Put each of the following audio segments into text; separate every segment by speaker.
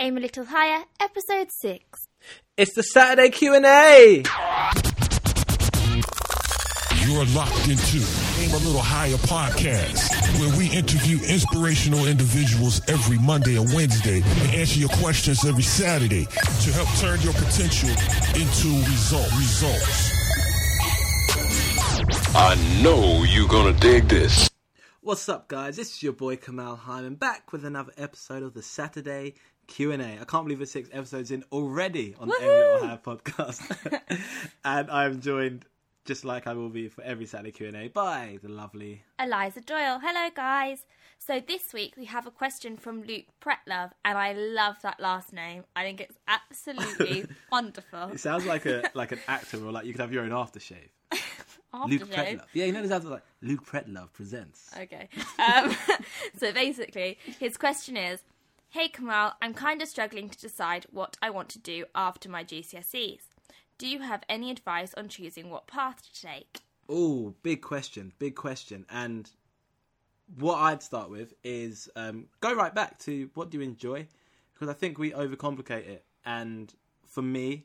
Speaker 1: Aim a Little Higher, Episode 6.
Speaker 2: It's the Saturday Q&A.
Speaker 3: You're locked into Aim a Little Higher podcast, where we interview inspirational individuals every Monday and Wednesday and answer your questions every Saturday to help turn your potential into result, results.
Speaker 4: I know you're gonna dig this.
Speaker 2: What's up, guys? This is your boy Kamal Hyman back with another episode of the Saturday Q&A. I can't believe we're six episodes in already on the a Little Higher podcast. and I'm joined, just like I will be for every Saturday Q&A, by the lovely...
Speaker 1: Eliza Doyle. Hello, guys. So this week we have a question from Luke Pretlove, and I love that last name. I think it's absolutely wonderful.
Speaker 2: It sounds like a like an actor or like you could have your own aftershave. Luke Pretlove. Yeah, you know this after like Luke Pretlove presents.
Speaker 1: Okay. Um, so basically, his question is Hey Kamal, I'm kind of struggling to decide what I want to do after my GCSEs. Do you have any advice on choosing what path to take?
Speaker 2: Oh, big question, big question. And what I'd start with is um, go right back to what do you enjoy, because I think we overcomplicate it. And for me,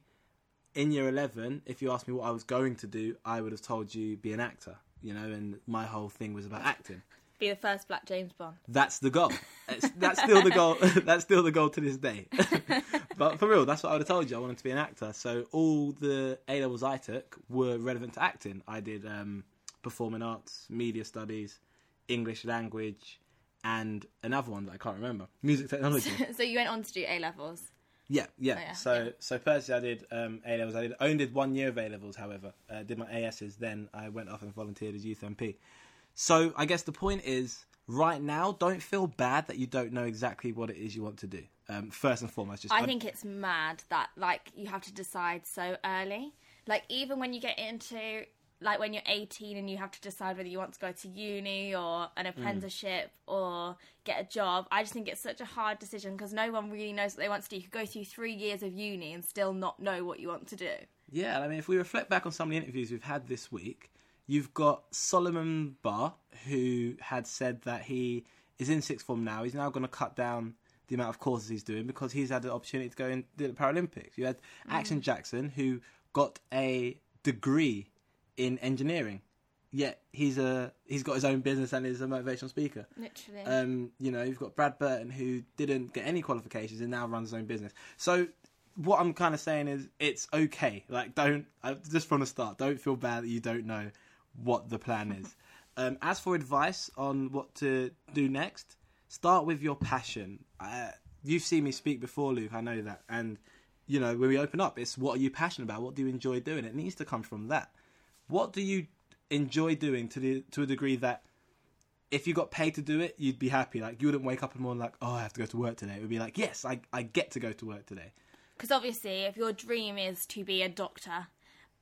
Speaker 2: in year eleven, if you asked me what I was going to do, I would have told you be an actor. You know, and my whole thing was about acting.
Speaker 1: Be the first Black James Bond.
Speaker 2: That's the goal. It's, that's still the goal. that's still the goal to this day. but for real, that's what I would have told you. I wanted to be an actor. So all the A levels I took were relevant to acting. I did um, performing arts, media studies, English language, and another one that I can't remember, music technology.
Speaker 1: so you went on to do A levels.
Speaker 2: yeah, yeah.
Speaker 1: yeah,
Speaker 2: So
Speaker 1: yeah.
Speaker 2: so firstly, I did um, A levels. I did only did one year of A levels. However, uh, did my ASs. Then I went off and volunteered as youth MP. So I guess the point is, right now, don't feel bad that you don't know exactly what it is you want to do. Um, first and foremost, just
Speaker 1: I think it's mad that like you have to decide so early. Like even when you get into like when you're 18 and you have to decide whether you want to go to uni or an apprenticeship or get a job. I just think it's such a hard decision because no one really knows what they want to do. You could go through 3 years of uni and still not know what you want to do.
Speaker 2: Yeah, I mean, if we reflect back on some of the interviews we've had this week, you've got Solomon Barr, who had said that he is in sixth form now. He's now going to cut down the amount of courses he's doing because he's had the opportunity to go and do the Paralympics. You had Action Jackson, who got a degree in engineering, yet he's a he's got his own business and is a motivational speaker.
Speaker 1: Literally.
Speaker 2: Um, you know, you've got Brad Burton who didn't get any qualifications and now runs his own business. So what I'm kind of saying is it's okay. Like don't just from the start, don't feel bad that you don't know what the plan is. um, as for advice on what to do next, start with your passion. Uh, you've seen me speak before, Luke. I know that, and you know when we open up, it's what are you passionate about? What do you enjoy doing? It needs to come from that. What do you enjoy doing to the to a degree that if you got paid to do it, you'd be happy. Like you wouldn't wake up in the morning like, oh, I have to go to work today. It would be like, yes, I I get to go to work today.
Speaker 1: Because obviously, if your dream is to be a doctor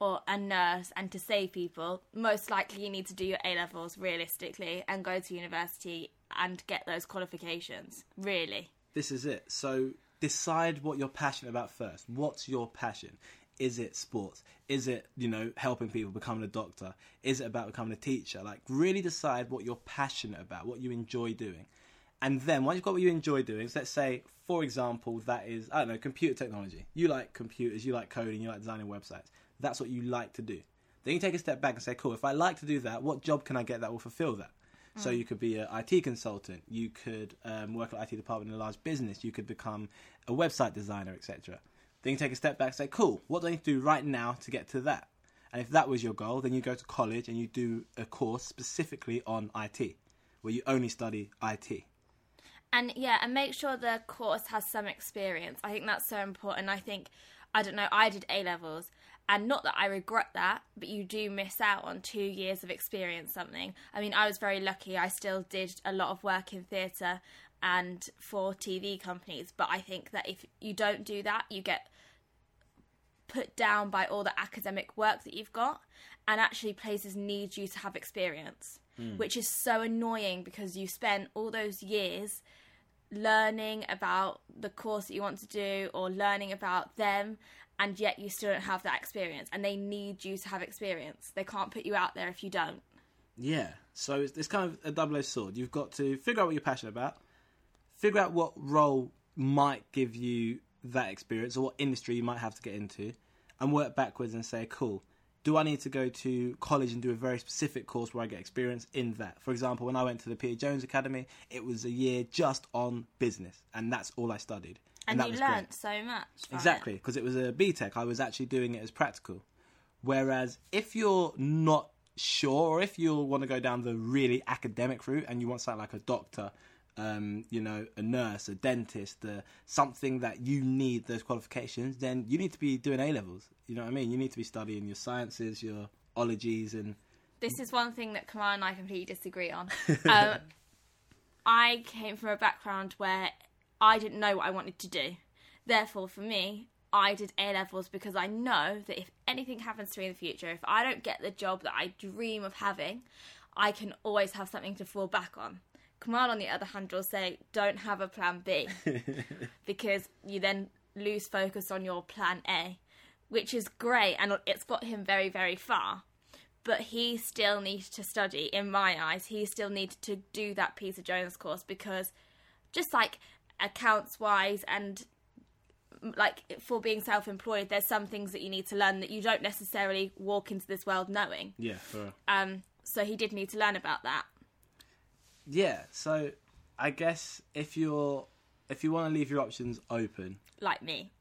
Speaker 1: or a nurse and to save people, most likely you need to do your A levels realistically and go to university and get those qualifications. Really.
Speaker 2: This is it. So decide what you're passionate about first. What's your passion? Is it sports? Is it, you know, helping people, becoming a doctor? Is it about becoming a teacher? Like, really decide what you're passionate about, what you enjoy doing. And then, once you've got what you enjoy doing, so let's say, for example, that is, I don't know, computer technology. You like computers, you like coding, you like designing websites. That's what you like to do. Then you take a step back and say, cool, if I like to do that, what job can I get that will fulfill that? So you could be an IT consultant. You could um, work at IT department in a large business. You could become a website designer, etc. Then you take a step back and say, cool, what do I need to do right now to get to that? And if that was your goal, then you go to college and you do a course specifically on IT, where you only study IT.
Speaker 1: And yeah, and make sure the course has some experience. I think that's so important. I think, I don't know, I did A levels, and not that I regret that, but you do miss out on two years of experience something. I mean, I was very lucky. I still did a lot of work in theatre and for TV companies, but I think that if you don't do that, you get put down by all the academic work that you've got, and actually places need you to have experience, hmm. which is so annoying because you spent all those years learning about the course that you want to do or learning about them and yet you still don't have that experience and they need you to have experience they can't put you out there if you don't
Speaker 2: Yeah. So it's, it's kind of a double edged sword. You've got to figure out what you're passionate about, figure out what role might give you that experience or what industry you might have to get into and work backwards and say, cool, do I need to go to college and do a very specific course where I get experience in that? For example, when I went to the Peter Jones Academy, it was a year just on business, and that's all I studied.
Speaker 1: And,
Speaker 2: that
Speaker 1: you learnt so much.
Speaker 2: Exactly, because it was a BTEC. I was actually doing it as practical. Whereas if you're not sure, or if you want to go down the really academic route and you want something like a doctor, um, you know, a nurse, a dentist, uh, something that you need those qualifications, then you need to be doing A levels. You know what I mean? You need to be studying your sciences, your ologies, and
Speaker 1: This is one thing that Kamal and I completely disagree on. um, I came from a background where I didn't know what I wanted to do. Therefore, for me, I did A levels because I know that if anything happens to me in the future, if I don't get the job that I dream of having, I can always have something to fall back on. Kamal, on the other hand, will say, don't have a plan B because you then lose focus on your plan A, which is great and it's got him very, very far but he still needs to study in my eyes he still needs to do that peter jones course because just like accounts wise and like for being self-employed there's some things that you need to learn that you don't necessarily walk into this world knowing.
Speaker 2: Yeah, for
Speaker 1: um so he did need to learn about that.
Speaker 2: Yeah. So I guess if you're if you want to leave your options open,
Speaker 1: like me.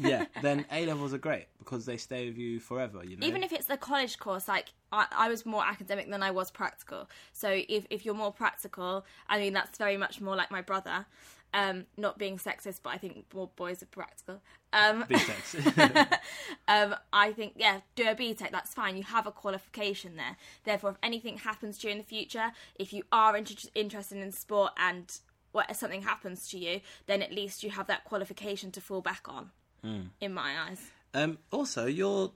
Speaker 2: Yeah, then A levels are great because they stay with you forever. You know,
Speaker 1: even if it's the college course like I, I was more academic than i was practical. So if, if you're more practical i mean that's very much more like my brother um, not being sexist but i think more boys are practical um,
Speaker 2: BTECs.
Speaker 1: um, I think, yeah, do a BTEC, that's fine. You have a qualification there. Therefore, if anything happens to you in the future, if you are inter- interested in sport and what, something happens to you, then at least you have that qualification to fall back on, in my eyes.
Speaker 2: um, also, you're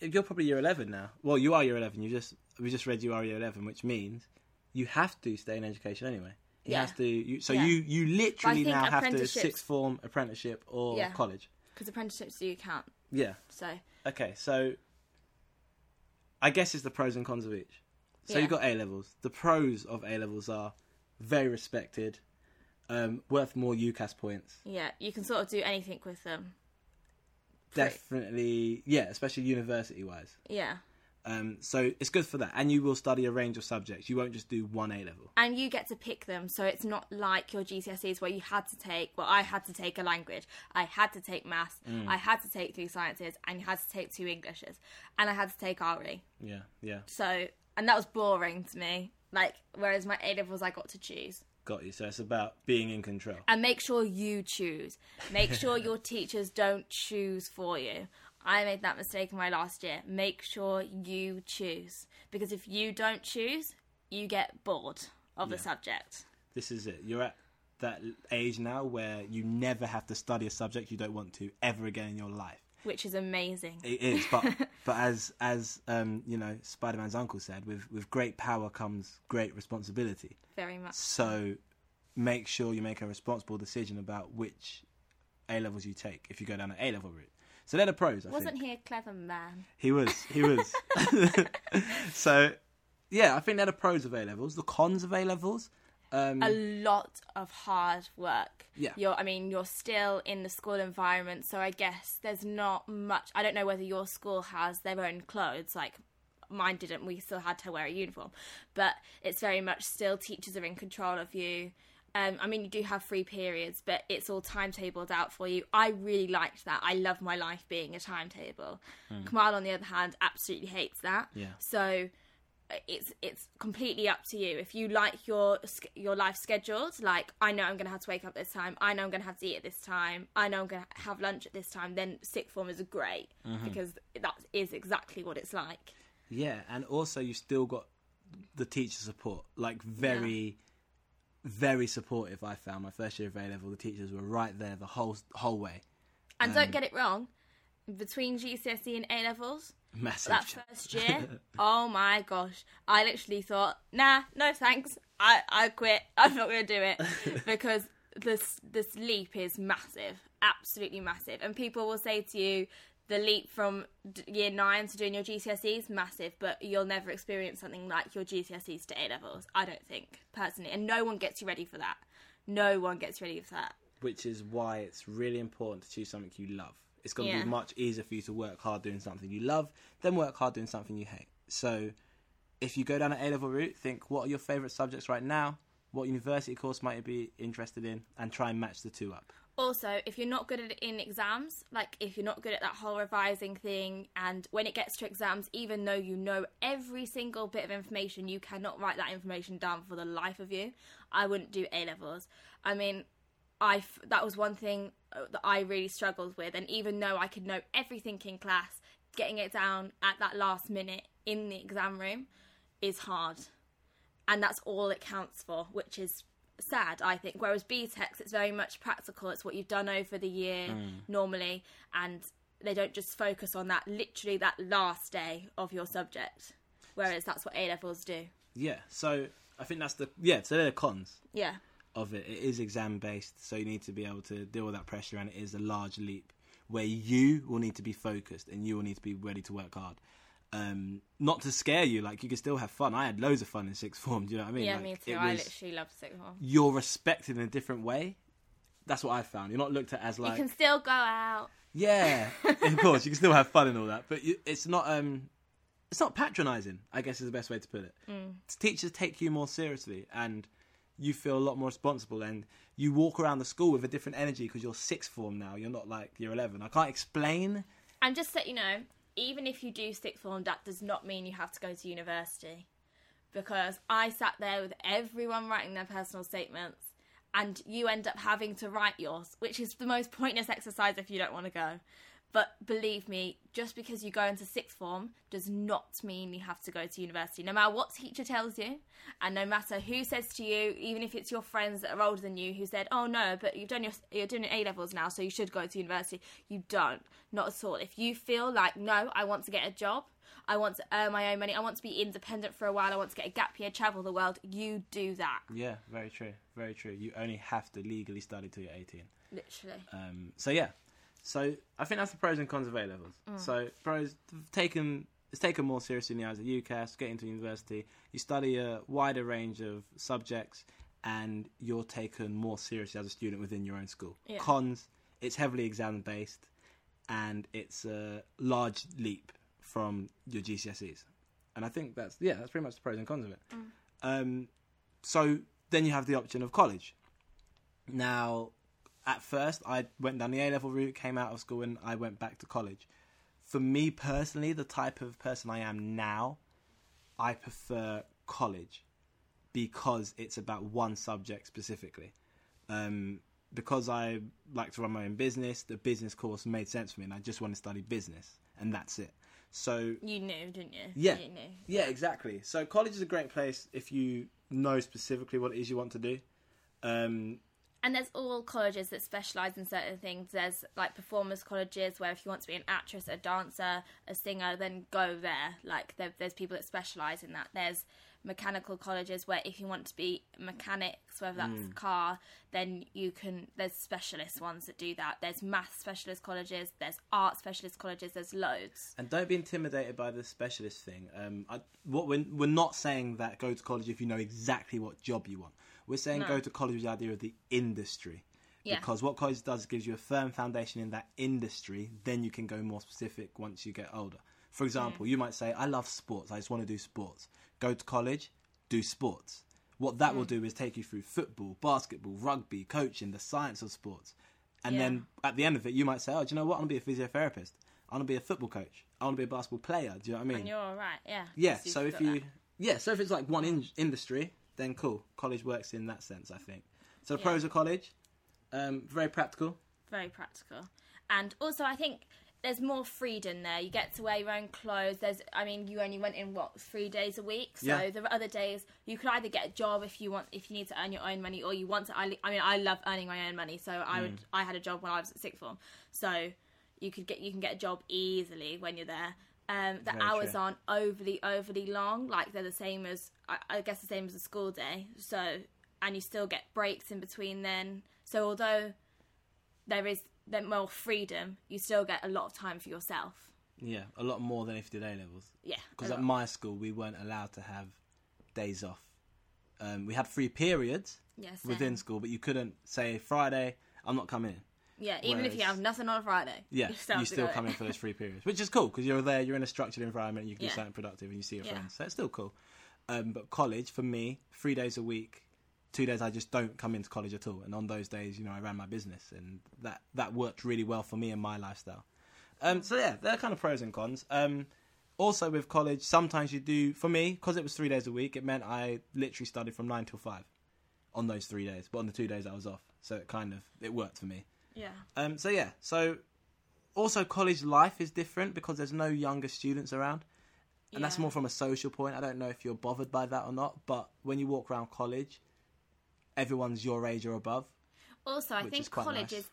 Speaker 2: you're probably year eleven now. Well, you are year eleven. You just we just read you are year eleven, which means you have to stay in education anyway. You
Speaker 1: Yeah.
Speaker 2: have to. You, so
Speaker 1: Yeah.
Speaker 2: you you literally now have to sixth form apprenticeship or
Speaker 1: Yeah.
Speaker 2: college.
Speaker 1: Because apprenticeships do count.
Speaker 2: Yeah.
Speaker 1: So,
Speaker 2: Okay, so I guess it's the pros and cons of each. So you've got A levels. The pros of A levels are very respected, um, worth more UCAS points.
Speaker 1: yeah, you can sort of do anything with them.
Speaker 2: Definitely, yeah, especially university wise.
Speaker 1: Yeah.
Speaker 2: Um, so it's good for that, and you will study a range of subjects. You won't just do one A level.
Speaker 1: and you get to pick them. So it's not like your GCSEs where you had to take well I had to take a language. I had to take maths. I had to take three sciences and you had to take two Englishes. And I had to take RE
Speaker 2: Yeah, yeah,
Speaker 1: so and that was boring to me. Like whereas my A levels I got to choose.
Speaker 2: Got you. So it's about being in control.
Speaker 1: and make sure you choose. Make sure your teachers don't choose for you I made that mistake in my last year make sure you choose because if you don't choose you get bored of the subject
Speaker 2: This is it. You're at that age now where you never have to study a subject you don't want to ever again in your life.
Speaker 1: which is amazing
Speaker 2: It is, but but as as um, you know, Spider Man's uncle said, with with great power comes great responsibility.
Speaker 1: very much
Speaker 2: So make sure you make a responsible decision about which A levels you take if you go down an A level route. So they're the pros. I
Speaker 1: Wasn't
Speaker 2: think
Speaker 1: he a clever man?
Speaker 2: he was he was. so yeah, I think they're the pros of A levels. The cons of A levels. Um,
Speaker 1: A lot of hard work.
Speaker 2: Yeah.
Speaker 1: You're, I mean, you're still in the school environment, so I guess there's not much. I don't know whether your school has their own clothes, like mine didn't. We still had to wear a uniform, but it's very much still teachers are in control of you. Um, I mean, you do have free periods, but it's all timetabled out for you. I really liked that. I love my life being a timetable. Hmm. Kamal, on the other hand, absolutely hates that.
Speaker 2: Yeah.
Speaker 1: So uh, it's it's completely up to you if you like your your life scheduled like i know i'm gonna have to wake up this time i know i'm gonna have to eat at this time i know i'm gonna have lunch at this time then sixth form is great mm-hmm. because that is exactly what it's like
Speaker 2: Yeah, and also you've still got the teacher support, like very, very supportive. I found my first year of A level, the teachers were right there the whole whole way.
Speaker 1: and don't um, get it wrong between gcse and a levels
Speaker 2: Massive.
Speaker 1: that first year oh my gosh i literally thought nah no thanks i i quit i'm not gonna do it because this this leap is massive absolutely massive and people will say to you the leap from year nine to doing your GCSEs massive, but you'll never experience something like your GCSEs to A levels. I don't think personally, and no one gets you ready for that. No one gets ready for that.
Speaker 2: which is why it's really important to choose something you love. It's going to
Speaker 1: Yeah.
Speaker 2: be much easier for you to work hard doing something you love than work hard doing something you hate. So, if you go down an A level route, think what are your favourite subjects right now? What university course might you be interested in? And try and match the two up.
Speaker 1: Also, if you're not good at it in exams, like if you're not good at that whole revising thing, and when it gets to exams, even though you know every single bit of information, you cannot write that information down for the life of you. I wouldn't do A levels. I mean, I f- that was one thing uh, that I really struggled with, and even though I could know everything in class, getting it down at that last minute in the exam room is hard and that's all it counts for, which is sad, I think. Whereas BTECs, it's very much practical. It's what you've done over the year hmm. normally, and they don't just focus on that literally that last day of your subject. Whereas that's what A levels do.
Speaker 2: Yeah. So I think that's the yeah. So they're the cons
Speaker 1: Yeah,
Speaker 2: of it. It is exam based, so you need to be able to deal with that pressure, and it is a large leap where you will need to be focused and you will need to be ready to work hard. Um, not to scare you, like you can still have fun. I had loads of fun in sixth form. Do you know what I mean?
Speaker 1: yeah,
Speaker 2: Like,
Speaker 1: me too. I literally love sixth form.
Speaker 2: you're respected in a different way. That's what I found. You're not looked at as like You
Speaker 1: can still go out.
Speaker 2: yeah, of course you can still have fun and all that, but you, it's not um, it's not patronising. I guess is the best way to put it. Teachers take you more seriously, and you feel a lot more responsible, and you walk around the school with a different energy because you're sixth form now. You're not like you're eleven. I can't explain.
Speaker 1: And just so you know, even if you do sixth form, that does not mean you have to go to university. Because I sat there with everyone writing their personal statements, and you end up having to write yours, which is the most pointless exercise if you don't want to go. But believe me, just because you go into sixth form does not mean you have to go to university. No matter what teacher tells you, and no matter who says to you, even if it's your friends that are older than you who said, "Oh no, but you've done your you're doing your A levels now, so you should go to university." You don't, not at all. If you feel like, no, I want to get a job, I want to earn my own money, I want to be independent for a while, I want to get a gap year, travel the world, you do that.
Speaker 2: Yeah, very true, very true. You only have to legally study till you're eighteen.
Speaker 1: Literally.
Speaker 2: Um, so yeah, so I think that's the pros and cons of A levels. So pros taken it's taken more seriously in the eyes of UCAS, getting to university. You study a wider range of subjects, and you're taken more seriously as a student within your own school.
Speaker 1: Yeah.
Speaker 2: Cons, it's heavily exam based, and it's a large leap from your GCSEs. And I think that's yeah, that's pretty much the pros and cons of it. Um, so then you have the option of college. Now, at first, I went down the A level route, came out of school, and I went back to college. For me personally, the type of person I am now, I prefer college because it's about one subject specifically. Um, because I like to run my own business, the business course made sense for me, and I just want to study business, and that's it. So
Speaker 1: You knew, didn't you?
Speaker 2: Yeah.
Speaker 1: You knew.
Speaker 2: yeah, exactly. So college is a great place if you know specifically what it is you want to do. Um,
Speaker 1: And there's all colleges that specialise in certain things. There's like performance colleges where if you want to be an actress, a dancer, a singer, then go there. Like there, there's people that specialise in that. There's mechanical colleges where if you want to be mechanics, whether that's a car, then you can. There's specialist ones that do that. There's math specialist colleges. There's art specialist colleges. There's loads.
Speaker 2: And don't be intimidated by the specialist thing. Um, I, what we're, we're not saying that go to college if you know exactly what job you want. We're saying
Speaker 1: No.
Speaker 2: go to college with the idea of the industry.
Speaker 1: Yeah.
Speaker 2: Because what college does is gives you a firm foundation in that industry. Then you can go more specific once you get older. For example, you might say, "I love sports. I just want to do sports." Go to college, do sports. What that will mm. do is take you through football, basketball, rugby, coaching, the science of sports. And
Speaker 1: Yeah.
Speaker 2: then at the end of it, you might say, "Oh, do you know what? I want to be a physiotherapist. I want to be a football coach. I want to be a basketball player." Do you know what I mean?
Speaker 1: And you're all right. Yeah.
Speaker 2: Yeah. So if you,
Speaker 1: that.
Speaker 2: yeah, so if it's like one in- industry, then cool. College works in that sense, I think. So the
Speaker 1: Yeah.
Speaker 2: pros of college, um, very practical.
Speaker 1: very practical. And also, I think there's more freedom there. You get to wear your own clothes. There's, I mean, you only went in what three days a week, so
Speaker 2: Yeah.
Speaker 1: the other days you could either get a job if you want, if you need to earn your own money, or you want to. I, I mean, I love earning my own money, so I would. I had a job when I was at sixth form, so you could get you can get a job easily when you're there. Um, the
Speaker 2: Very
Speaker 1: hours
Speaker 2: true.
Speaker 1: aren't overly overly long. Like they're the same as I, I guess the same as a school day. So and you still get breaks in between then. So although there is then more freedom, you still get a lot of time for yourself.
Speaker 2: Yeah, a lot more than if you did A levels.
Speaker 1: Yeah,
Speaker 2: Because at my school, we weren't allowed to have days off. Um, we had free periods
Speaker 1: Yeah,
Speaker 2: within school, but you couldn't say Friday. I'm not coming in.
Speaker 1: Yeah, even if you have nothing on a Friday.
Speaker 2: Yeah,
Speaker 1: still
Speaker 2: you still come
Speaker 1: in.
Speaker 2: in for those free periods, which is cool because you're there, you're in a structured environment, you can
Speaker 1: Yeah.
Speaker 2: do something productive, and you see your
Speaker 1: Yeah.
Speaker 2: friends. So it's still cool. Um, but college for me, three days a week, two days I just don't come into college at all, and on those days, you know, I ran my business, and that that worked really well for me and my lifestyle. Um, so yeah, they're kind of pros and cons. Um, also with college, sometimes you do. For me, because it was three days a week, it meant I literally studied from nine till five on those three days. But on the two days I was off, so it kind of it worked for me.
Speaker 1: Yeah.
Speaker 2: Um, so yeah, so also college life is different because there's no younger students around, and that's more from a social point. I don't know if you're bothered by that or not, but when you walk around college, everyone's your age or above.
Speaker 1: Also, I think
Speaker 2: is
Speaker 1: college
Speaker 2: nice.
Speaker 1: is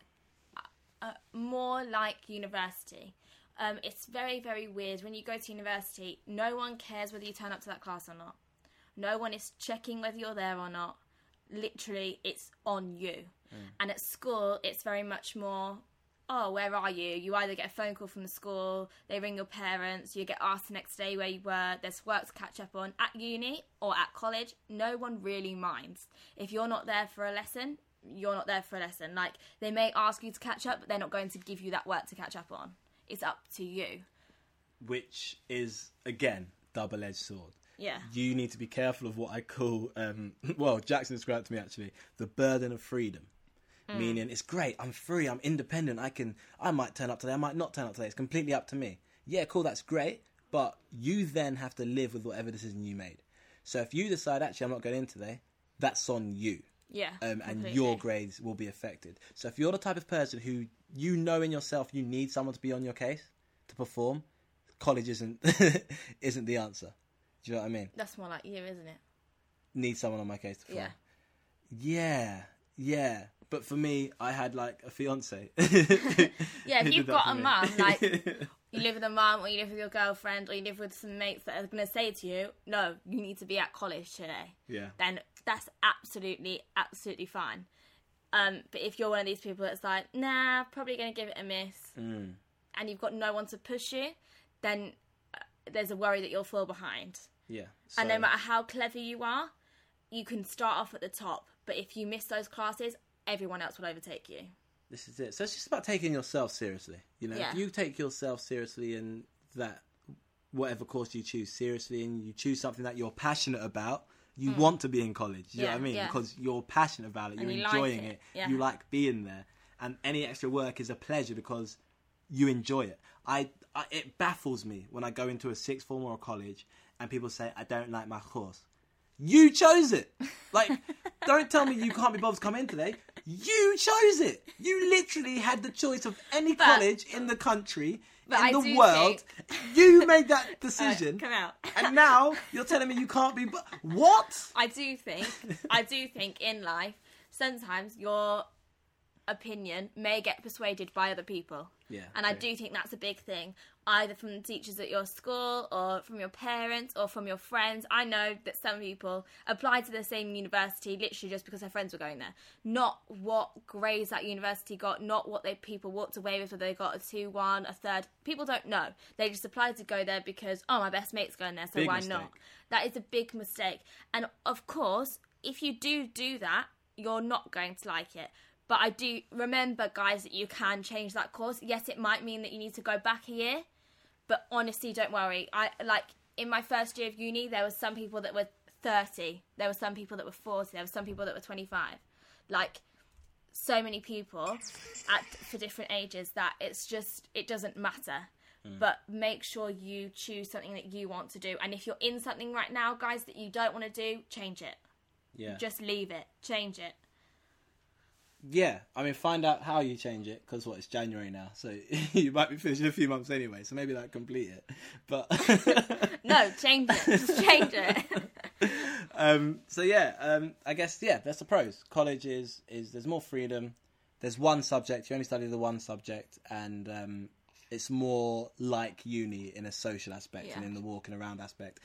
Speaker 1: uh, uh, more like university. Um, it's very, very weird. When you go to university, no one cares whether you turn up to that class or not. No one is checking whether you're there or not. Literally, it's on you. And at school, it's very much more, oh, where are you? You either get a phone call from the school, they ring your parents, you get asked the next day where you were, there's work to catch up on. At uni or at college, no one really minds. If you're not there for a lesson, you're not there for a lesson. Like, they may ask you to catch up, but they're not going to give you that work to catch up on. It's up to you.
Speaker 2: which is again double-edged sword.
Speaker 1: Yeah.
Speaker 2: You need to be careful of what I call, um, well, Jackson described to me actually, the burden of freedom. Meaning, it's great. I'm free. I'm independent. I can. I might turn up today. I might not turn up today. It's completely up to me. Yeah, cool. That's great. But you then have to live with whatever decision you made. So if you decide actually I'm not going in today, that's on you.
Speaker 1: Yeah.
Speaker 2: um, and
Speaker 1: completely.
Speaker 2: your grades will be affected. So if you're the type of person who you know in yourself you need someone to be on your case to perform, college isn't isn't the answer. Do you know what I mean?
Speaker 1: That's more like you, isn't it?
Speaker 2: Need someone on my case to perform.
Speaker 1: Yeah.
Speaker 2: Yeah, yeah. But for me, I had like a fiance.
Speaker 1: Yeah, if you've got a mum, like you live with a mum or you live with your girlfriend or you live with some mates that are going to say to you, no, you need to be at college today,
Speaker 2: yeah,
Speaker 1: then that's absolutely, absolutely fine. Um, but if you're one of these people that's like, nah, probably going to give it a miss,
Speaker 2: Mm.
Speaker 1: and you've got no one to push you, then uh, there's a worry that you'll fall behind.
Speaker 2: yeah.
Speaker 1: and no matter how clever you are, you can start off at the top. But if you miss those classes, everyone else will overtake you.
Speaker 2: This is it. So it's just about taking yourself seriously. You know,
Speaker 1: Yeah.
Speaker 2: if you take yourself seriously and that whatever course you choose seriously and you choose something that you're passionate about, you hmm. want to be in college. You know.
Speaker 1: Yeah,
Speaker 2: what I mean?
Speaker 1: yeah.
Speaker 2: Because you're passionate about it,
Speaker 1: And
Speaker 2: you're
Speaker 1: you like
Speaker 2: enjoying
Speaker 1: it,
Speaker 2: it,
Speaker 1: yeah.
Speaker 2: you like being there, and any extra work is a pleasure because you enjoy it. I, I it baffles me when I go into a sixth form or a college and people say I don't like my course. You chose it. Like, don't tell me you can't be bothered to come in today. You chose it. You literally had the choice of any
Speaker 1: But-
Speaker 2: college in the country, in
Speaker 1: I
Speaker 2: the world. You made that decision.
Speaker 1: come out.
Speaker 2: and now you're telling me you can't be. But what?
Speaker 1: I do think, I do think in life, sometimes your opinion may get persuaded by other people.
Speaker 2: Yeah,
Speaker 1: And I do think that's a big thing, either from the teachers at your school or from your parents or from your friends. I know that some people applied to the same university literally just because their friends were going there. Not what grades that university got, not what they people walked away with, whether they got a 2 1, a third. People don't know. They just applied to go there because, oh, my best mate's going there, so
Speaker 2: Big
Speaker 1: why
Speaker 2: mistake.
Speaker 1: not? That is a big mistake. And of course, if you do do that, you're not going to like it. But I do remember, guys, that you can change that course. Yes, it might mean that you need to go back a year, but honestly, don't worry. I like in my first year of uni, there were some people that were thirty, there were some people that were forty, there were some people that were twenty-five. Like so many people at for different ages that it's just it doesn't matter. Hmm. But make sure you choose something that you want to do. And if you're in something right now, guys, that you don't want to do, change it.
Speaker 2: Yeah.
Speaker 1: Just leave it. Change it.
Speaker 2: Yeah, I mean, find out how you change it because what it's January now, so you might be finishing a few months anyway. So maybe like complete it, but
Speaker 1: No, change it. Just change it.
Speaker 2: um, so yeah, um, I guess yeah, that's the pros. College is is there's more freedom. There's one subject. You only study the one subject, and um, it's more like uni in a social aspect and in the walking around aspect.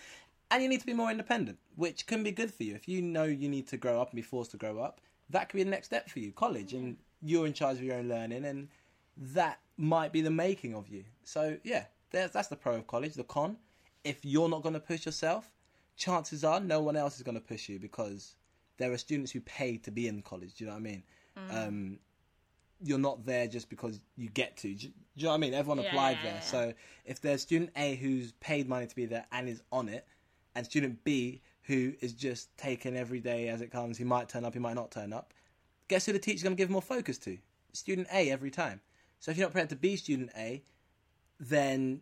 Speaker 2: And you need to be more independent, which can be good for you if you know you need to grow up and be forced to grow up. That could be the next step for you, college, and you're in charge of your own learning, and that might be the making of you. So yeah, there's, that's the pro of college. The con, if you're not going to push yourself, chances are no one else is going to push you because there are students who pay to be in college. Do you know what I mean? Um, you're not there just because you get to. Do you, do you know what I mean? Everyone
Speaker 1: Yeah,
Speaker 2: applied
Speaker 1: yeah,
Speaker 2: there.
Speaker 1: yeah.
Speaker 2: So if there's student A who's paid money to be there and is on it, and student B who is just taken every day as it comes, he might turn up, he might not turn up. Guess who the teacher's going to give more focus to? Student A every time. So if you're not prepared to be student A, then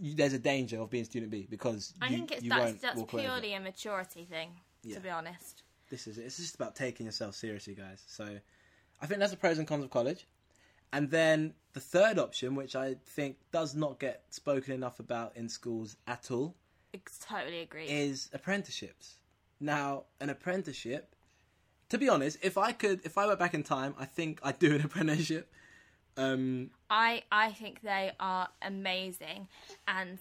Speaker 2: you, there's a danger of being student B because
Speaker 1: I
Speaker 2: you,
Speaker 1: think it's
Speaker 2: you
Speaker 1: that's,
Speaker 2: won't
Speaker 1: that's
Speaker 2: walk
Speaker 1: purely a maturity thing,
Speaker 2: Yeah.
Speaker 1: to be honest.
Speaker 2: This is it. It's just about taking yourself seriously, guys. So I think that's the pros and cons of college. And then the third option, which I think does not get spoken enough about in schools at all,
Speaker 1: Totally agree.
Speaker 2: is apprenticeships. Now, an apprenticeship, to be honest, if I could, if I went back in time, I think I'd do an apprenticeship. Um,
Speaker 1: I I think they are amazing, and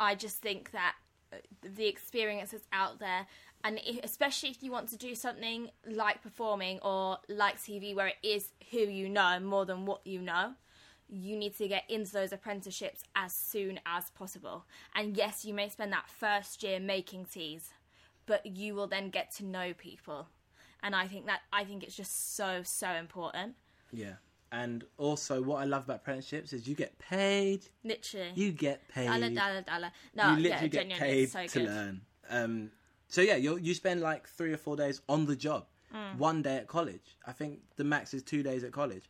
Speaker 1: I just think that uh, the experience that's out there, and i especially if you want to do something like performing or like TV, where it is who you know more than what you know. You need to get into those apprenticeships as soon as possible. And yes, you may spend that first year making teas, but you will then get to know people. And I think that I think it's just so so important.
Speaker 2: yeah. And also, what I love about apprenticeships is you get paid.
Speaker 1: Literally.
Speaker 2: You get paid.
Speaker 1: Dollar, dollar, dollar. No,
Speaker 2: you literally
Speaker 1: yeah,
Speaker 2: get paid
Speaker 1: so
Speaker 2: to
Speaker 1: good.
Speaker 2: learn. Um, so yeah, you you spend like three or four days on the job,
Speaker 1: Mm.
Speaker 2: one day at college. I think the max is two days at college,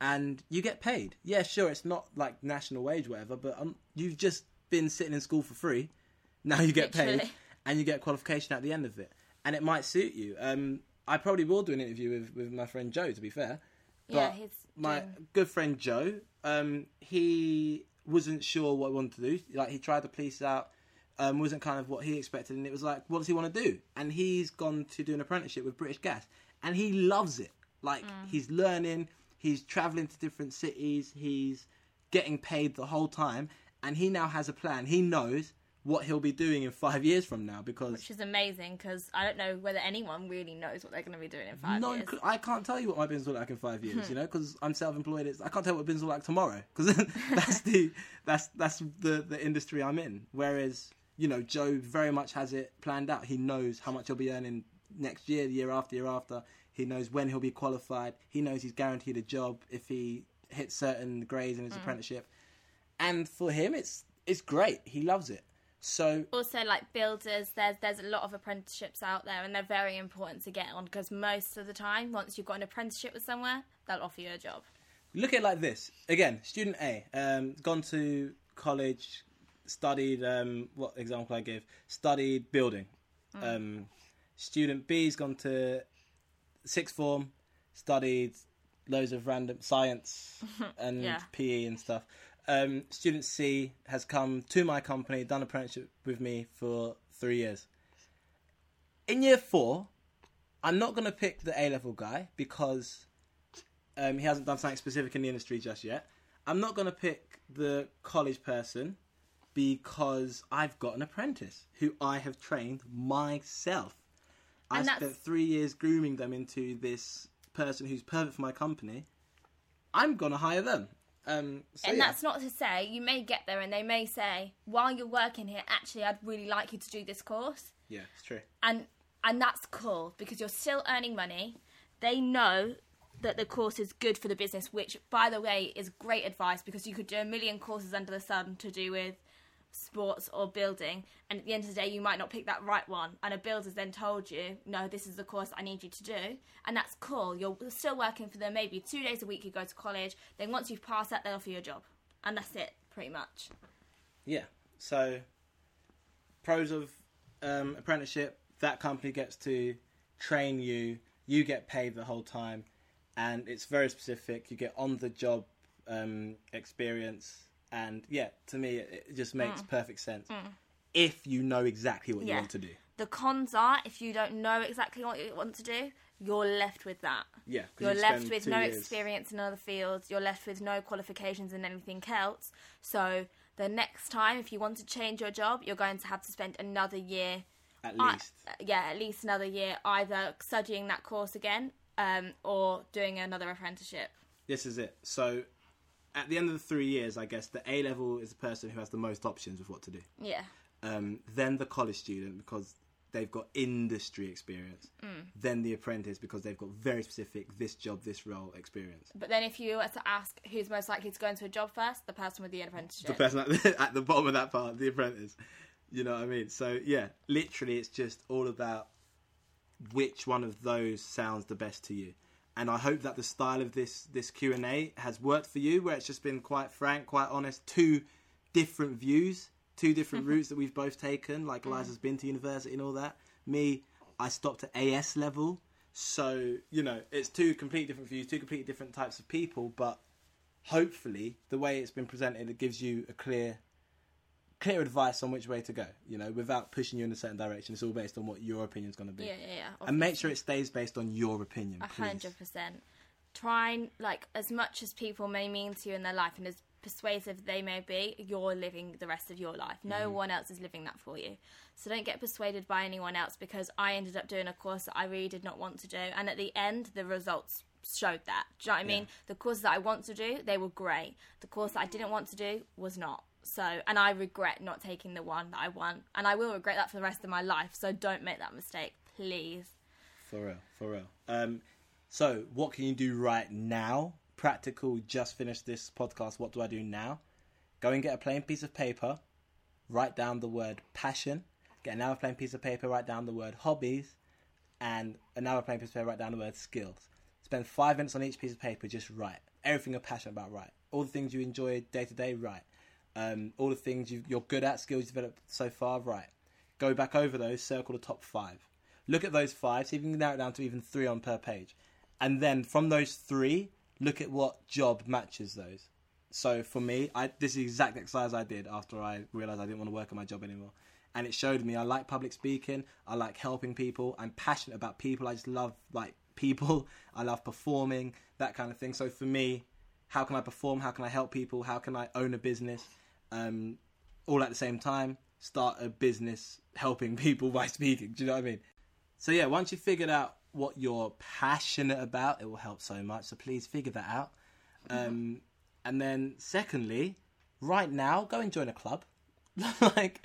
Speaker 2: and you get paid. Yeah, sure, it's not like national wage, whatever, but um, you've just been sitting in school for free. Now you get paid, and you get qualification at the end of it, and it might suit you. Um, I probably will do an interview with with my friend Joe. To be fair,
Speaker 1: Yeah,
Speaker 2: but
Speaker 1: he's
Speaker 2: my
Speaker 1: doing-
Speaker 2: good friend Joe, um, he wasn't sure what he wanted to do. Like he tried the police out, um, wasn't kind of what he expected, and it was like, what does he want to do? And he's gone to do an apprenticeship with British Gas, and he loves it. Like
Speaker 1: Mm.
Speaker 2: he's learning, he's traveling to different cities, he's getting paid the whole time, and he now has a plan. He knows what he'll be doing in five years from now because
Speaker 1: which is amazing because I don't know whether anyone really knows what they're going to be doing in five
Speaker 2: no,
Speaker 1: years.
Speaker 2: I can't tell you what my business will look like in five years. Hmm. You know, because I'm self-employed. It's, I can't tell what business will look like tomorrow because that's the that's that's the the industry I'm in. Whereas you know, Joe very much has it planned out. He knows how much he'll be earning next year, the year after, year after. He knows when he'll be qualified. He knows he's guaranteed a job if he hits certain grades in his apprenticeship. And for him, it's it's great. He loves it. So
Speaker 1: Also, like builders, there's there's a lot of apprenticeships out there, and they're very important to get on because most of the time, once you've got an apprenticeship with somewhere, they'll offer you a job.
Speaker 2: look at it like this again student a um, gone to college studied um, what example i give studied building um, student b's gone to sixth form studied loads of random science and
Speaker 1: Yeah.
Speaker 2: pe and stuff um, student c has come to my company done apprenticeship with me for three years in year four i'm not going to pick the a level guy because um, he hasn't done something specific in the industry just yet. I'm not going to pick the college person because I've got an apprentice who I have trained myself. I
Speaker 1: And
Speaker 2: spent
Speaker 1: that's-
Speaker 2: three years grooming them into this person who's perfect for my company. I'm going to hire them. Um, so
Speaker 1: and
Speaker 2: yeah.
Speaker 1: that's not to say you may get there and they may say, while you're working here, actually, I'd really like you to do this course.
Speaker 2: yeah, it's true.
Speaker 1: and and that's cool because you're still earning money. They know that the course is good for the business, which, by the way, is great advice because you could do a million courses under the sun to do with sports or building, and at the end of the day, you might not pick that right one. And a builder's then told you, no, this is the course I need you to do, and that's cool. You're still working for them. Maybe two days a week you go to college. Then once you've passed that, they'll offer you a job, and that's it, pretty much.
Speaker 2: Yeah. So, pros of um, apprenticeship: that company gets to train you. You get paid the whole time, and it's very specific. You get on-the-job um, experience, and yeah, to me, it, just makes mm. perfect sense mm. if you know exactly what you want to do.
Speaker 1: The cons are if you don't know exactly what you want to do, you're left with that.
Speaker 2: Yeah,
Speaker 1: You're
Speaker 2: you
Speaker 1: left with no
Speaker 2: years-
Speaker 1: experience in other fields. You're left with no qualifications in anything else. So the next time, if you want to change your job, you're going to have to spend another year.
Speaker 2: At least.
Speaker 1: Uh, yeah, at least another year, either studying that course again um, or doing another apprenticeship.
Speaker 2: This is it. So, at the end of the three years, I guess the A level is the person who has the most options of what to do.
Speaker 1: Yeah.
Speaker 2: um, then the college student because they've got industry experience
Speaker 1: Mm.
Speaker 2: than the apprentice because they've got very specific this job, this role experience.
Speaker 1: But then if you were to ask who's most likely to go into a job first, the person with the apprenticeship.
Speaker 2: The person at the, at the bottom of that part, the apprentice. You know what I mean? So yeah, literally, it's just all about which one of those sounds the best to you. And I hope that the style of this this Q and A has worked for you, where it's just been quite frank, quite honest, two different views, two different routes that we've both taken. Like mm. Eliza's been to university and all that. Me, I stopped at AS level, so you know it's two completely different views, two completely different types of people. But hopefully, the way it's been presented, it gives you a clear clear advice on which way to go, you know, without pushing you in a certain direction. It's all based on what your opinion's going to be.
Speaker 1: Yeah, yeah, yeah.
Speaker 2: And make sure it stays based on your opinion,
Speaker 1: A hundred percent. Try and like as much as people may mean to you in their life and as persuasive they may be, you're living the rest of your life. No
Speaker 2: Mm-hmm.
Speaker 1: one else is living that for you. So don't get persuaded by anyone else because I ended up doing a course that I really did not want to do and at the end the results showed that. Do you know what I mean? The courses that I want to do, they were great. The course that I didn't want to do was not. So, and I regret not taking the one that I want, and I will regret that for the rest of my life. So, don't make that mistake, please.
Speaker 2: For real, for real. Um, so, what can you do right now? Practical, just finished this podcast. What do I do now? Go and get a plain piece of paper, write down the word passion, get another plain piece of paper, write down the word hobbies, and another plain piece of paper, write down the word skills. Spend five minutes on each piece of paper, just write. Everything you're passionate about, write. All the things you enjoy day to day, write. Um, all the things you, you're good at, skills you've developed so far, right. Go back over those, circle the top five. Look at those five, see if you can narrow it down to even three on per page. And then from those three, look at what job matches those. So for me, I, this is the exact exercise I did after I realized I didn't want to work at my job anymore. And it showed me I like public speaking, I like helping people, I'm passionate about people, I just love like people, I love performing, that kind of thing. So for me, how can I perform? How can I help people? How can I own a business? Um, all at the same time, start a business helping people by speaking. Do you know what I mean? So yeah, once you've figured out what you're passionate about, it will help so much. So please figure that out. Um, and then secondly, right now, go and join a club. like,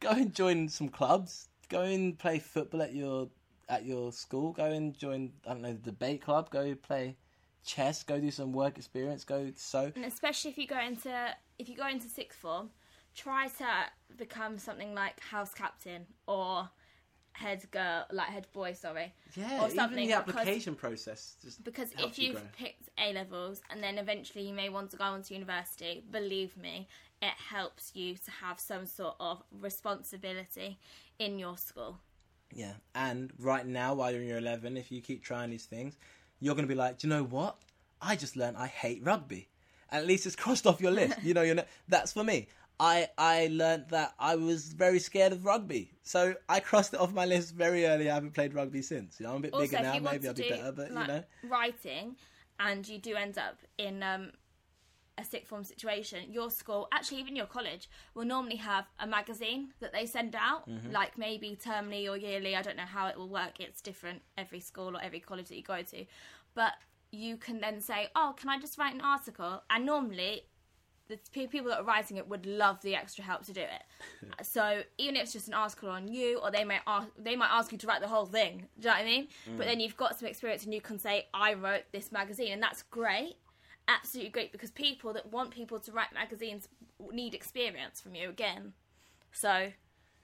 Speaker 2: go and join some clubs. Go and play football at your at your school. Go and join I don't know the debate club. Go play chess. Go do some work experience. Go so
Speaker 1: and especially if you go into if you go into sixth form, try to become something like house captain or head girl, like head boy, sorry.
Speaker 2: yeah.
Speaker 1: or
Speaker 2: even
Speaker 1: something
Speaker 2: the
Speaker 1: because-
Speaker 2: application process just
Speaker 1: Because if
Speaker 2: you
Speaker 1: you've picked A levels and then eventually you may want to go on to university, believe me, it helps you to have some sort of responsibility in your school.
Speaker 2: Yeah, and right now, while you're in your 11, if you keep trying these things, you're going to be like, do you know what? I just learned I hate rugby. At least it's crossed off your list. you know, you know that's for me. I I learned that I was very scared of rugby, so I crossed it off my list very early. I haven't played rugby since. You know, I'm a bit
Speaker 1: Also,
Speaker 2: bigger now. Maybe I'll be better, but
Speaker 1: like,
Speaker 2: you know,
Speaker 1: writing, and you do end up in um, a sixth form situation, your school, actually even your college, will normally have a magazine that they send out,
Speaker 2: Mm-hmm.
Speaker 1: like maybe termly or yearly. I don't know how it will work. It's different every school or every college that you go to, but you can then say, "Oh, can I just write an article?" And normally. The people that are writing it would love the extra help to do it. so even if it's just an article on you, or they might ask, they might ask you to write the whole thing. Do you know what I mean? But then you've got some experience, and you can say, "I wrote this magazine," and that's great, absolutely great because people that want people to write magazines need experience from you again. So,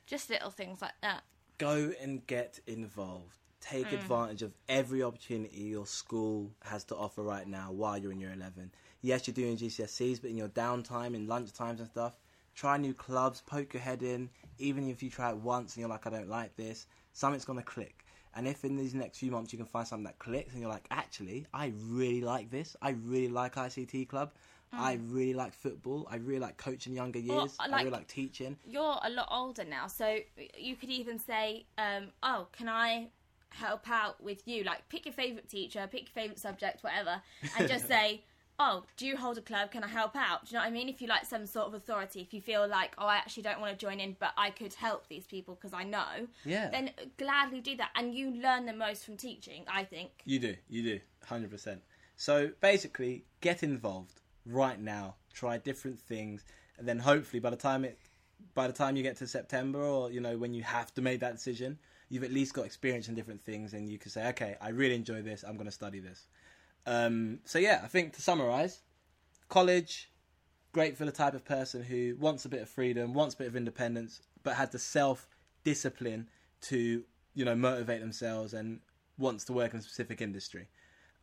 Speaker 1: just little things like that.
Speaker 2: go and get involved. Take mm. advantage of every opportunity your school has to offer right now while you're in year 11. Yes, you're doing GCSEs, but in your downtime, in lunch times and stuff, try new clubs, poke your head in. Even if you try it once and you're like, I don't like this, something's going to click. And if in these next few months you can find something that clicks and you're like, actually, I really like this, I really like ICT Club, I really like football, I really like coaching younger years,
Speaker 1: I
Speaker 2: I really like teaching.
Speaker 1: You're a lot older now, so you could even say, um, "Oh, can I help out with you? Like, pick your favorite teacher, pick your favorite subject, whatever, and just say." Oh, do you hold a club? Can I help out? Do you know what I mean? If you like some sort of authority, if you feel like, oh, I actually don't want to join in, but I could help these people because I know,
Speaker 2: Yeah.
Speaker 1: then gladly do that. And you learn the most from teaching, I think.
Speaker 2: You do, you do, hundred percent. So basically, get involved right now. Try different things, and then hopefully, by the time it, by the time you get to September, or you know when you have to make that decision, you've at least got experience in different things, and you can say, okay, I really enjoy this. I'm going to study this. Um, so yeah, I think to summarize, college, great for the type of person who wants a bit of freedom, wants a bit of independence, but has the self discipline to you know motivate themselves and wants to work in a specific industry.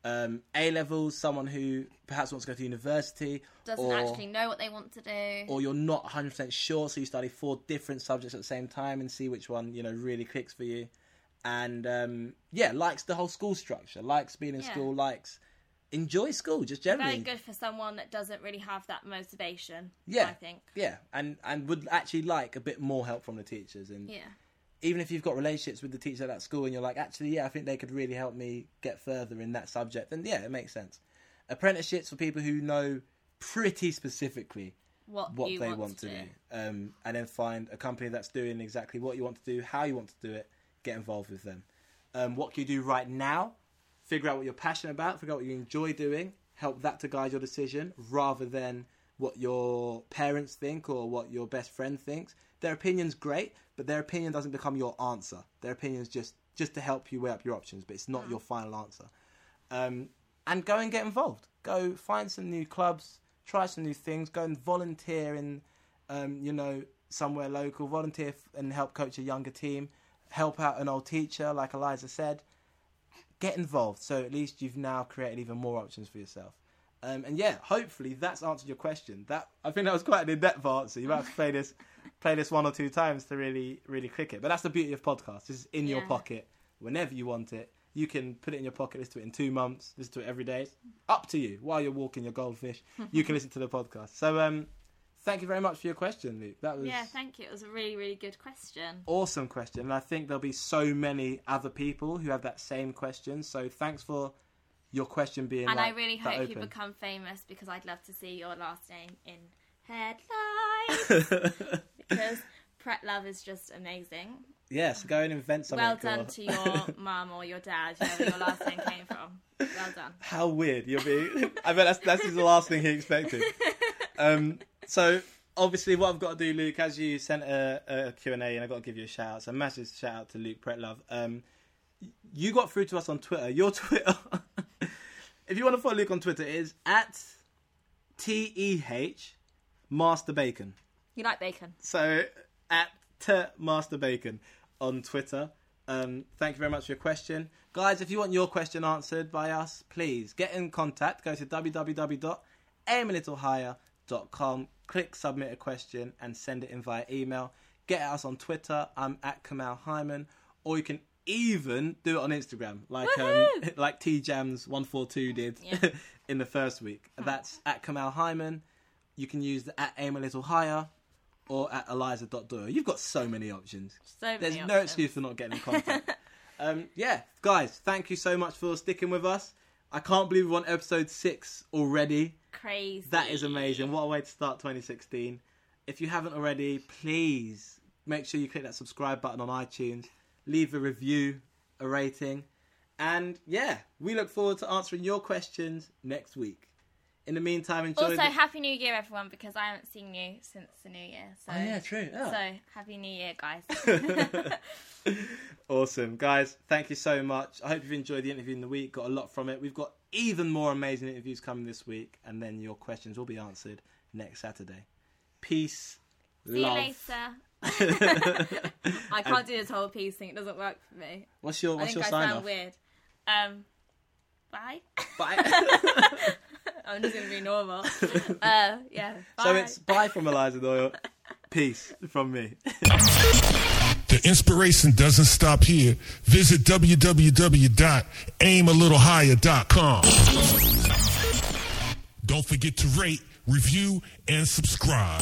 Speaker 2: Um, a levels, someone who perhaps wants to go to university,
Speaker 1: Doesn't
Speaker 2: or,
Speaker 1: actually know what they want to do.
Speaker 2: or you're not 100% sure, so you study four different subjects at the same time and see which one you know really clicks for you. And um, yeah, likes the whole school structure, likes being in
Speaker 1: Yeah.
Speaker 2: school, likes enjoy school just generally.
Speaker 1: Very good for someone that doesn't really have that motivation.
Speaker 2: Yeah,
Speaker 1: I think.
Speaker 2: Yeah, and and would actually like a bit more help from the teachers, and
Speaker 1: Yeah.
Speaker 2: even if you've got relationships with the teacher at that school, and you're like, actually, yeah, I think they could really help me get further in that subject, then yeah, it makes sense. Apprenticeships for people who know pretty specifically
Speaker 1: What,
Speaker 2: what they
Speaker 1: want,
Speaker 2: want to
Speaker 1: do.
Speaker 2: do, um, and then find a company that's doing exactly what you want to do, how you want to do it, get involved with them. Um, what can you do right now? Figure out what you're passionate about, figure out what you enjoy doing, help that to guide your decision rather than what your parents think or what your best friend thinks. Their opinion's great, but their opinion doesn't become your answer. Their opinion's just just to help you weigh up your options, but it's not your final answer. Um, and go and get involved. Go find some new clubs, try some new things. Go and volunteer in, um, you know, somewhere local. Volunteer and help coach a younger team. Help out an old teacher, like Eliza said. Get involved, so at least you've now created even more options for yourself. Um, and yeah, hopefully that's answered your question. That I think that was quite an in-depth answer. You might have to play this, play this one or two times to really, really click it. But that's the beauty of podcasts. It's in your pocket whenever you want it. You can put it in your pocket, listen to it in two months, listen to it every day. It's up to you. While you're walking your goldfish, you can listen to the podcast. So, um, thank you very much for your question, Luke. That was
Speaker 1: Yeah, thank you. It was a really, really good question.
Speaker 2: awesome question. And I think there'll be so many other people who have that same question. So, thanks for your question being.
Speaker 1: And I really hope you become famous because I'd love to see your last name in headlines because Pretlove is just amazing.
Speaker 2: yes, go and invent something.
Speaker 1: Well done to your mum or your dad, whoever your last name came from. Well done.
Speaker 2: How weird you'll be. I bet that's that's the last thing he expected. Um, so obviously, what I've got to do, Luke, as you sent a, a Q and A, and I've got to give you a shout out. So massive shout out to Luke Pretlove. Um, you got through to us on Twitter. Your Twitter, if you want to follow Luke on Twitter, is at t e h master bacon.
Speaker 1: You like bacon?
Speaker 2: So at t master bacon on Twitter. Um, thank you very much for your question, guys. If you want your question answered by us, please get in contact. Go to www.aimalittlehigher.com. Click submit a question and send it in via email. Get us on Twitter. I'm at Kamal Hyman, or you can even do it on Instagram, like um, like T Jams one four two did
Speaker 1: Yeah.
Speaker 2: in the first week. That's at Kamal Hyman. You can use the at aim a little higher or at eliza.doyle. You've got so many options.
Speaker 1: So many
Speaker 2: There's no excuse for not getting in contact. um, yeah, guys, thank you so much for sticking with us. I can't believe we're on episode six already.
Speaker 1: Crazy.
Speaker 2: That is amazing. What a way to start 2016. If you haven't already, please make sure you click that subscribe button on iTunes, leave a review, a rating, and yeah, we look forward to answering your questions next week. In the meantime, enjoy.
Speaker 1: Also,
Speaker 2: the...
Speaker 1: Happy New Year, everyone, because I haven't seen you since the New Year. So,
Speaker 2: Oh, yeah, true. Yeah.
Speaker 1: So, Happy New Year, guys.
Speaker 2: Awesome, guys. Thank you so much. I hope you've enjoyed the interview in the week. Got a lot from it. We've got even more amazing interviews coming this week, and then your questions will be answered next Saturday. Peace,
Speaker 1: See
Speaker 2: love.
Speaker 1: you later. I can't do this whole peace thing. It doesn't work for me.
Speaker 2: What's your
Speaker 1: I
Speaker 2: What's
Speaker 1: think
Speaker 2: your
Speaker 1: I
Speaker 2: sign
Speaker 1: sound
Speaker 2: off?
Speaker 1: weird. Um, bye.
Speaker 2: Bye.
Speaker 1: I'm just gonna be normal. Uh, yeah. Bye.
Speaker 2: so it's bye from Eliza Doyle. Peace from me.
Speaker 3: The inspiration doesn't stop here. Visit www.aimalittlehigher.com. Don't forget to rate, review, and subscribe.